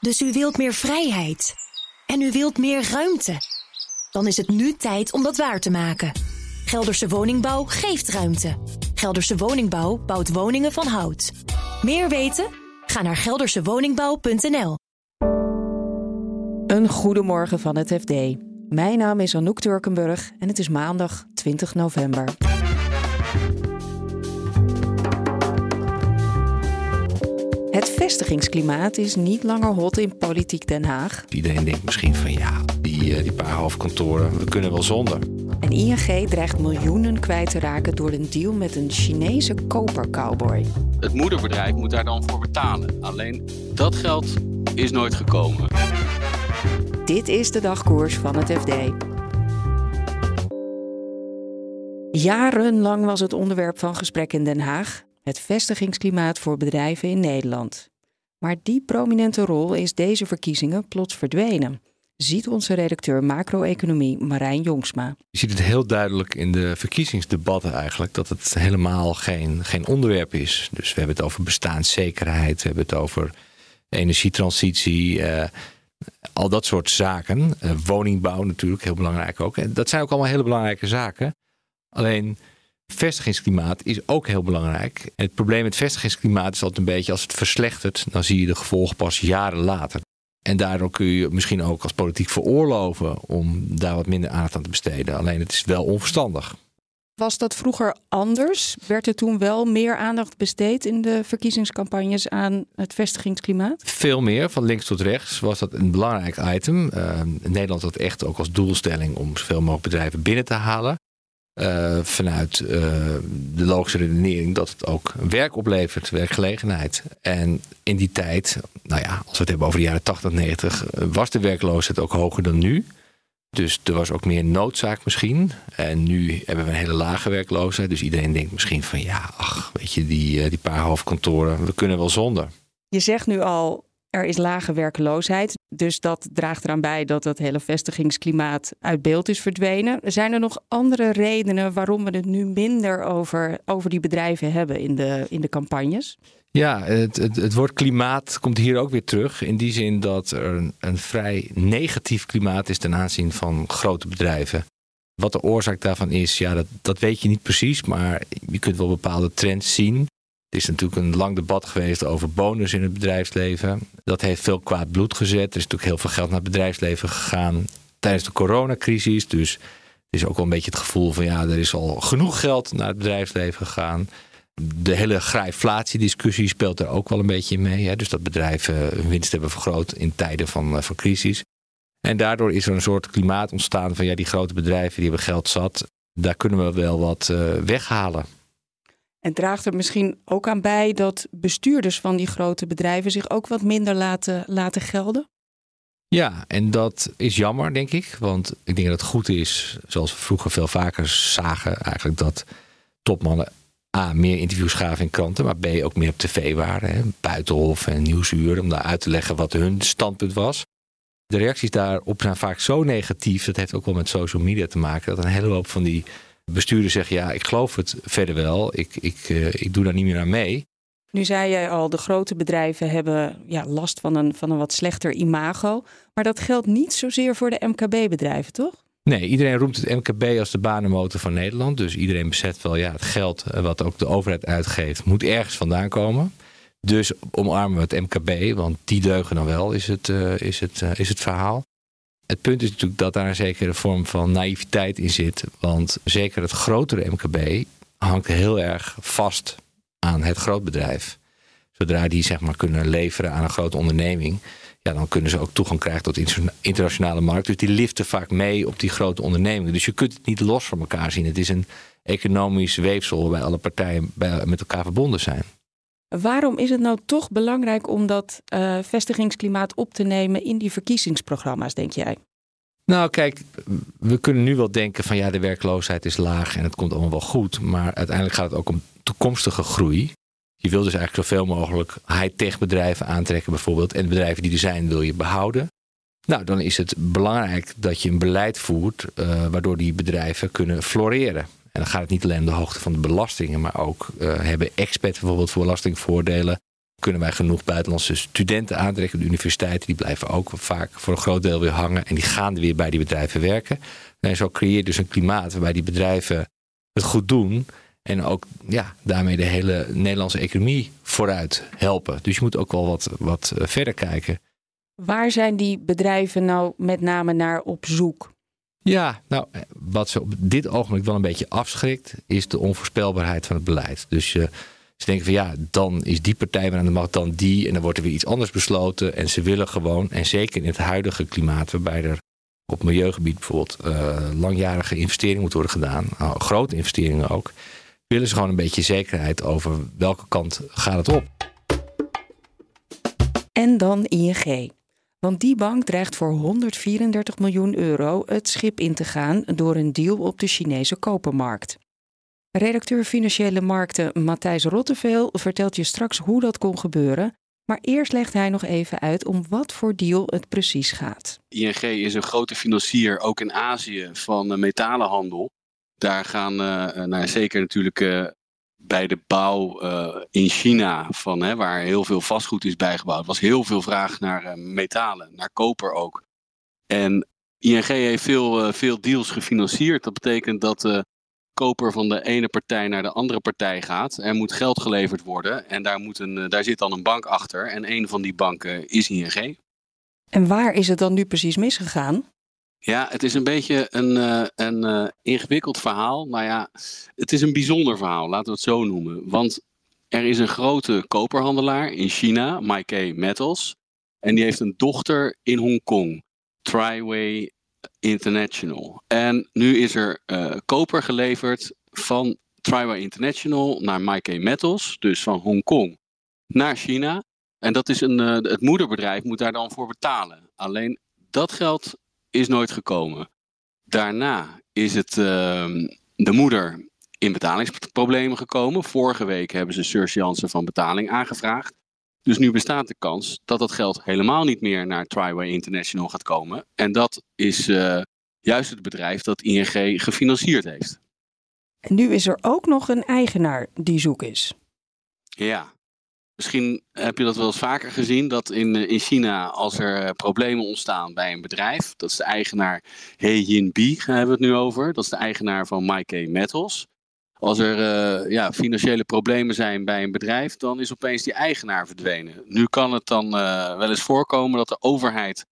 Dus u wilt meer vrijheid. En u wilt meer ruimte. Dan is het nu tijd om dat waar te maken. Gelderse Woningbouw geeft ruimte. Gelderse Woningbouw bouwt woningen van hout. Meer weten? Ga naar geldersewoningbouw.nl. Een goedemorgen van het FD. Mijn naam is Anouk Turkenburg en het is maandag 20 november. Het vestigingsklimaat is niet langer hot in politiek Den Haag. Iedereen denkt misschien van ja, die, eh, die paar hoofdkantoren, we kunnen wel zonder. En ING dreigt miljoenen kwijt te raken door een deal met een Chinese kopercowboy. Het moederbedrijf moet daar dan voor betalen. Alleen dat geld is nooit gekomen. Dit is de dagkoers van het FD. Jarenlang was het onderwerp van gesprek in Den Haag het vestigingsklimaat voor bedrijven in Nederland. Maar die prominente rol is deze verkiezingen plots verdwenen. Ziet onze redacteur macro-economie Marijn Jongsma. Je ziet het heel duidelijk in de verkiezingsdebatten eigenlijk dat het helemaal geen, geen onderwerp is. Dus we hebben het over bestaanszekerheid, we hebben het over energietransitie, eh, al dat soort zaken. Eh, woningbouw natuurlijk, heel belangrijk ook. En dat zijn ook allemaal hele belangrijke zaken. Alleen vestigingsklimaat is ook heel belangrijk. Het probleem met vestigingsklimaat is altijd een beetje als het verslechtert, dan zie je de gevolgen pas jaren later. En daardoor kun je misschien ook als politiek veroorloven om daar wat minder aandacht aan te besteden. Alleen het is wel onverstandig. Was dat vroeger anders? Werd er toen wel meer aandacht besteed in de verkiezingscampagnes aan het vestigingsklimaat? Veel meer, van links tot rechts, was dat een belangrijk item. Uh, Nederland had echt ook als doelstelling om zoveel mogelijk bedrijven binnen te halen. Uh, vanuit uh, de logische redenering dat het ook werk oplevert, werkgelegenheid. En in die tijd, nou ja, als we het hebben over de jaren 80, 90, was de werkloosheid ook hoger dan nu. Dus er was ook meer noodzaak misschien. En nu hebben we een hele lage werkloosheid. Dus iedereen denkt misschien van ja, ach, weet je, die, die paar hoofdkantoren, we kunnen wel zonder. Je zegt nu al, er is lage werkloosheid. Dus dat draagt eraan bij dat het hele vestigingsklimaat uit beeld is verdwenen. Zijn er nog andere redenen waarom we het nu minder over, over die bedrijven hebben in de, in de campagnes? Ja, het, het, het woord klimaat komt hier ook weer terug. In die zin dat er een, een vrij negatief klimaat is ten aanzien van grote bedrijven. Wat de oorzaak daarvan is, ja, dat, dat weet je niet precies. Maar je kunt wel bepaalde trends zien. Er is natuurlijk een lang debat geweest over bonus in het bedrijfsleven. Dat heeft veel kwaad bloed gezet. Er is natuurlijk heel veel geld naar het bedrijfsleven gegaan tijdens de coronacrisis. Dus het is ook wel een beetje het gevoel van ja, er is al genoeg geld naar het bedrijfsleven gegaan. De hele grijflatiediscussie speelt er ook wel een beetje mee. Hè? Dus dat bedrijven hun winst hebben vergroot in tijden van, eh, van crisis. En daardoor is er een soort klimaat ontstaan van ja, die grote bedrijven die hebben geld zat. Daar kunnen we wel wat uh, weghalen. En draagt er misschien ook aan bij dat bestuurders van die grote bedrijven zich ook wat minder laten, laten gelden? Ja, en dat is jammer, denk ik. Want ik denk dat het goed is, zoals we vroeger veel vaker zagen, eigenlijk dat topmannen A. meer interviews gaven in kranten, maar B. ook meer op tv waren. Hè, Buitenhof en Nieuwsuur, om daar uit te leggen wat hun standpunt was. De reacties daarop zijn vaak zo negatief, dat heeft ook wel met social media te maken, dat een hele hoop van die bestuurders zeggen, ja, ik geloof het verder wel, ik, ik, uh, ik doe daar niet meer aan mee. Nu zei jij al, de grote bedrijven hebben ja, last van een, van een wat slechter imago. Maar dat geldt niet zozeer voor de MKB-bedrijven, toch? Nee, iedereen roemt het MKB als de banenmotor van Nederland. Dus iedereen beseft wel, ja, het geld wat ook de overheid uitgeeft, moet ergens vandaan komen. Dus omarmen we het MKB, want die deugen dan wel, is het, uh, is het, uh, is het verhaal. Het punt is natuurlijk dat daar een zekere vorm van naïviteit in zit. Want zeker het grotere MKB hangt heel erg vast aan het grootbedrijf. Zodra die zeg maar kunnen leveren aan een grote onderneming, ja, dan kunnen ze ook toegang krijgen tot internationale markt. Dus die liften vaak mee op die grote ondernemingen. Dus je kunt het niet los van elkaar zien. Het is een economisch weefsel waarbij alle partijen bij, met elkaar verbonden zijn. Waarom is het nou toch belangrijk om dat uh, vestigingsklimaat op te nemen in die verkiezingsprogramma's, denk jij? Nou, kijk, we kunnen nu wel denken van ja, de werkloosheid is laag en het komt allemaal wel goed. Maar uiteindelijk gaat het ook om toekomstige groei. Je wil dus eigenlijk zoveel mogelijk high-tech bedrijven aantrekken, bijvoorbeeld. En de bedrijven die er zijn, wil je behouden. Nou, dan is het belangrijk dat je een beleid voert uh, waardoor die bedrijven kunnen floreren. Dan gaat het niet alleen om de hoogte van de belastingen, maar ook uh, hebben experts bijvoorbeeld voor belastingvoordelen. Kunnen wij genoeg buitenlandse studenten aantrekken? De universiteiten die blijven ook vaak voor een groot deel weer hangen. En die gaan weer bij die bedrijven werken. En zo creëer je dus een klimaat waarbij die bedrijven het goed doen. En ook ja, daarmee de hele Nederlandse economie vooruit helpen. Dus je moet ook wel wat, wat eh, verder kijken. Waar zijn die bedrijven nou met name naar op zoek? Ja, nou, eh, wat ze op dit ogenblik wel een beetje afschrikt, is de onvoorspelbaarheid van het beleid. Dus uh, ze denken van ja, dan is die partij weer aan de macht, dan die, en dan wordt er weer iets anders besloten. En ze willen gewoon, en zeker in het huidige klimaat, waarbij er op milieugebied bijvoorbeeld uh, langjarige investeringen moet worden gedaan, grote investeringen ook, willen ze gewoon een beetje zekerheid over welke kant gaat het op. En dan ING. Want die bank dreigt voor 134 miljoen euro het schip in te gaan door een deal op de Chinese kopermarkt. Redacteur Financiële Markten Matthijs Rotteveel vertelt je straks hoe dat kon gebeuren. Maar eerst legt hij nog even uit om wat voor deal het precies gaat. ING is een grote financier, ook in Azië, van metalenhandel. Daar gaan uh, nou, zeker natuurlijk uh, bij de bouw uh, in China, van, hè, waar heel veel vastgoed is bijgebouwd, was heel veel vraag naar metalen, naar koper ook. En ING heeft veel, veel deals gefinancierd. Dat betekent dat koper van de ene partij naar de andere partij gaat. Er moet geld geleverd worden en daar, moet een, daar zit dan een bank achter. En een van die banken is ING. En waar is het dan nu precies misgegaan? Ja, het is een beetje een, uh, een uh, ingewikkeld verhaal. Nou ja, het is een bijzonder verhaal, laten we het zo noemen. Want er is een grote koperhandelaar in China, Maikei Metals. En die heeft een dochter in Hongkong, Triway International. En nu is er uh, koper geleverd van Triway International naar Maikei Metals, dus van Hongkong naar China. En dat is een, het moederbedrijf moet daar dan voor betalen. Alleen dat geld is nooit gekomen. Daarna is het uh, de moeder in betalingsproblemen gekomen. Vorige week hebben ze surseance van betaling aangevraagd. Dus nu bestaat de kans dat dat geld helemaal niet meer naar Triway International gaat komen. En dat is uh, juist het bedrijf dat ING gefinancierd heeft. En nu is er ook nog een eigenaar die zoek is. Ja, Misschien heb je dat wel eens vaker gezien, dat in, eh, in China als er eh, problemen ontstaan bij een bedrijf, dat is de eigenaar He Bi, hebben we het nu over, dat is de eigenaar van Maikei Metals. Als er uh, ja, financiële problemen zijn bij een bedrijf, dan is opeens die eigenaar verdwenen. Nu kan het dan wel eens voorkomen dat de overheid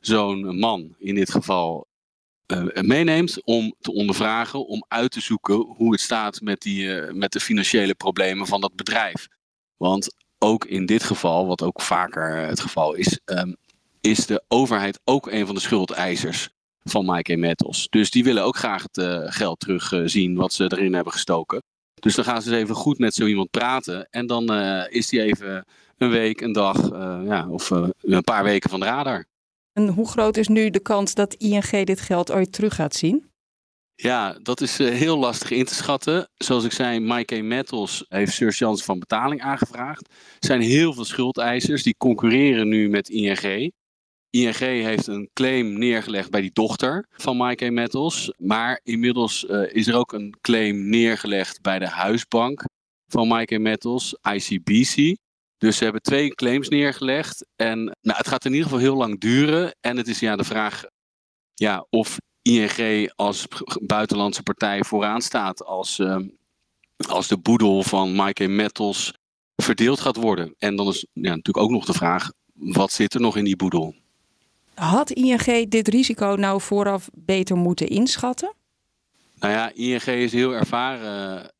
zo'n man in dit geval meeneemt om te ondervragen, om uit te zoeken hoe het staat met, die, met de financiële problemen van dat bedrijf. Want ook in dit geval, wat ook vaker het geval is, um, is de overheid ook een van de schuldeisers van Mike Metals. Dus die willen ook graag het uh, geld terugzien uh, wat ze erin hebben gestoken. Dus dan gaan ze eens even goed met zo iemand praten. En dan is die even een week, een dag ja, of een paar weken van de radar. En hoe groot is nu de kans dat ING dit geld ooit terug gaat zien? Ja, dat is uh, heel lastig in te schatten. Zoals ik zei, Mike Metals heeft surchance van betaling aangevraagd. Er zijn heel veel schuldeisers die concurreren nu met ING. ING heeft een claim neergelegd bij die dochter van Mike Metals. Maar inmiddels uh, is er ook een claim neergelegd bij de huisbank van Mike Metals, ICBC. Dus ze hebben twee claims neergelegd. En nou, het gaat in ieder geval heel lang duren. En het is ja de vraag ja, of ING als buitenlandse partij vooraan staat als, uh, als de boedel van Mike Metals verdeeld gaat worden. En dan is ja, natuurlijk ook nog de vraag, wat zit er nog in die boedel? Had ING dit risico nou vooraf beter moeten inschatten? Nou ja, ING is heel ervaren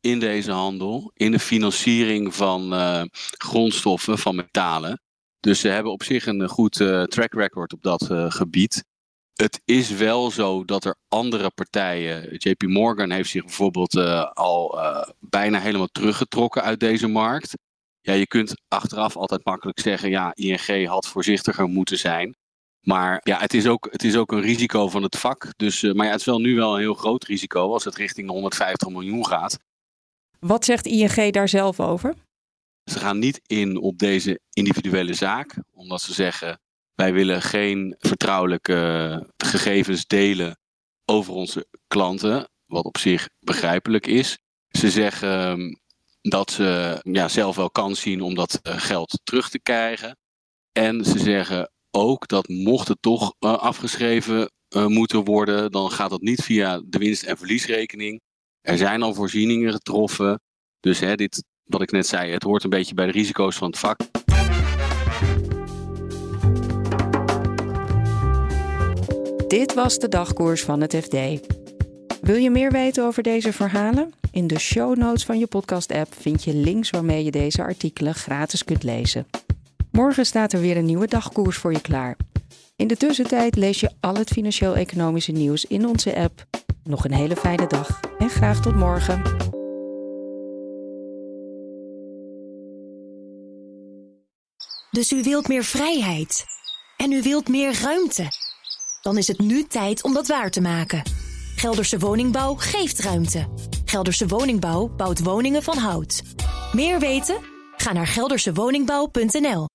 in deze handel, in de financiering van uh, grondstoffen, van metalen. Dus ze hebben op zich een goed uh, track record op dat uh, gebied het is wel zo dat er andere partijen. JP Morgan heeft zich bijvoorbeeld uh, al uh, bijna helemaal teruggetrokken uit deze markt. Ja, je kunt achteraf altijd makkelijk zeggen: ja, ING had voorzichtiger moeten zijn. Maar ja, het is ook, het is ook een risico van het vak. Dus, uh, maar ja, het is wel nu wel een heel groot risico als het richting de 150 miljoen gaat. Wat zegt ING daar zelf over? Ze gaan niet in op deze individuele zaak, omdat ze zeggen wij willen geen vertrouwelijke gegevens delen over onze klanten, wat op zich begrijpelijk is. Ze zeggen, dat ze ja, zelf wel kans zien om dat geld terug te krijgen. En ze zeggen ook dat mocht het toch afgeschreven moeten worden, dan gaat dat niet via de winst- en verliesrekening. Er zijn al voorzieningen getroffen. Dus hè, dit, wat ik net zei, het hoort een beetje bij de risico's van het vak. Dit was de dagkoers van het FD. Wil je meer weten over deze verhalen? In de show notes van je podcast-app vind je links waarmee je deze artikelen gratis kunt lezen. Morgen staat er weer een nieuwe dagkoers voor je klaar. In de tussentijd lees je al het financieel-economische nieuws in onze app. Nog een hele fijne dag en graag tot morgen. Dus u wilt meer vrijheid en u wilt meer ruimte. Dan is het nu tijd om dat waar te maken. Gelderse Woningbouw geeft ruimte. Gelderse Woningbouw bouwt woningen van hout. Meer weten? Ga naar geldersewoningbouw.nl.